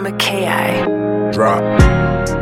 McKay. Drop.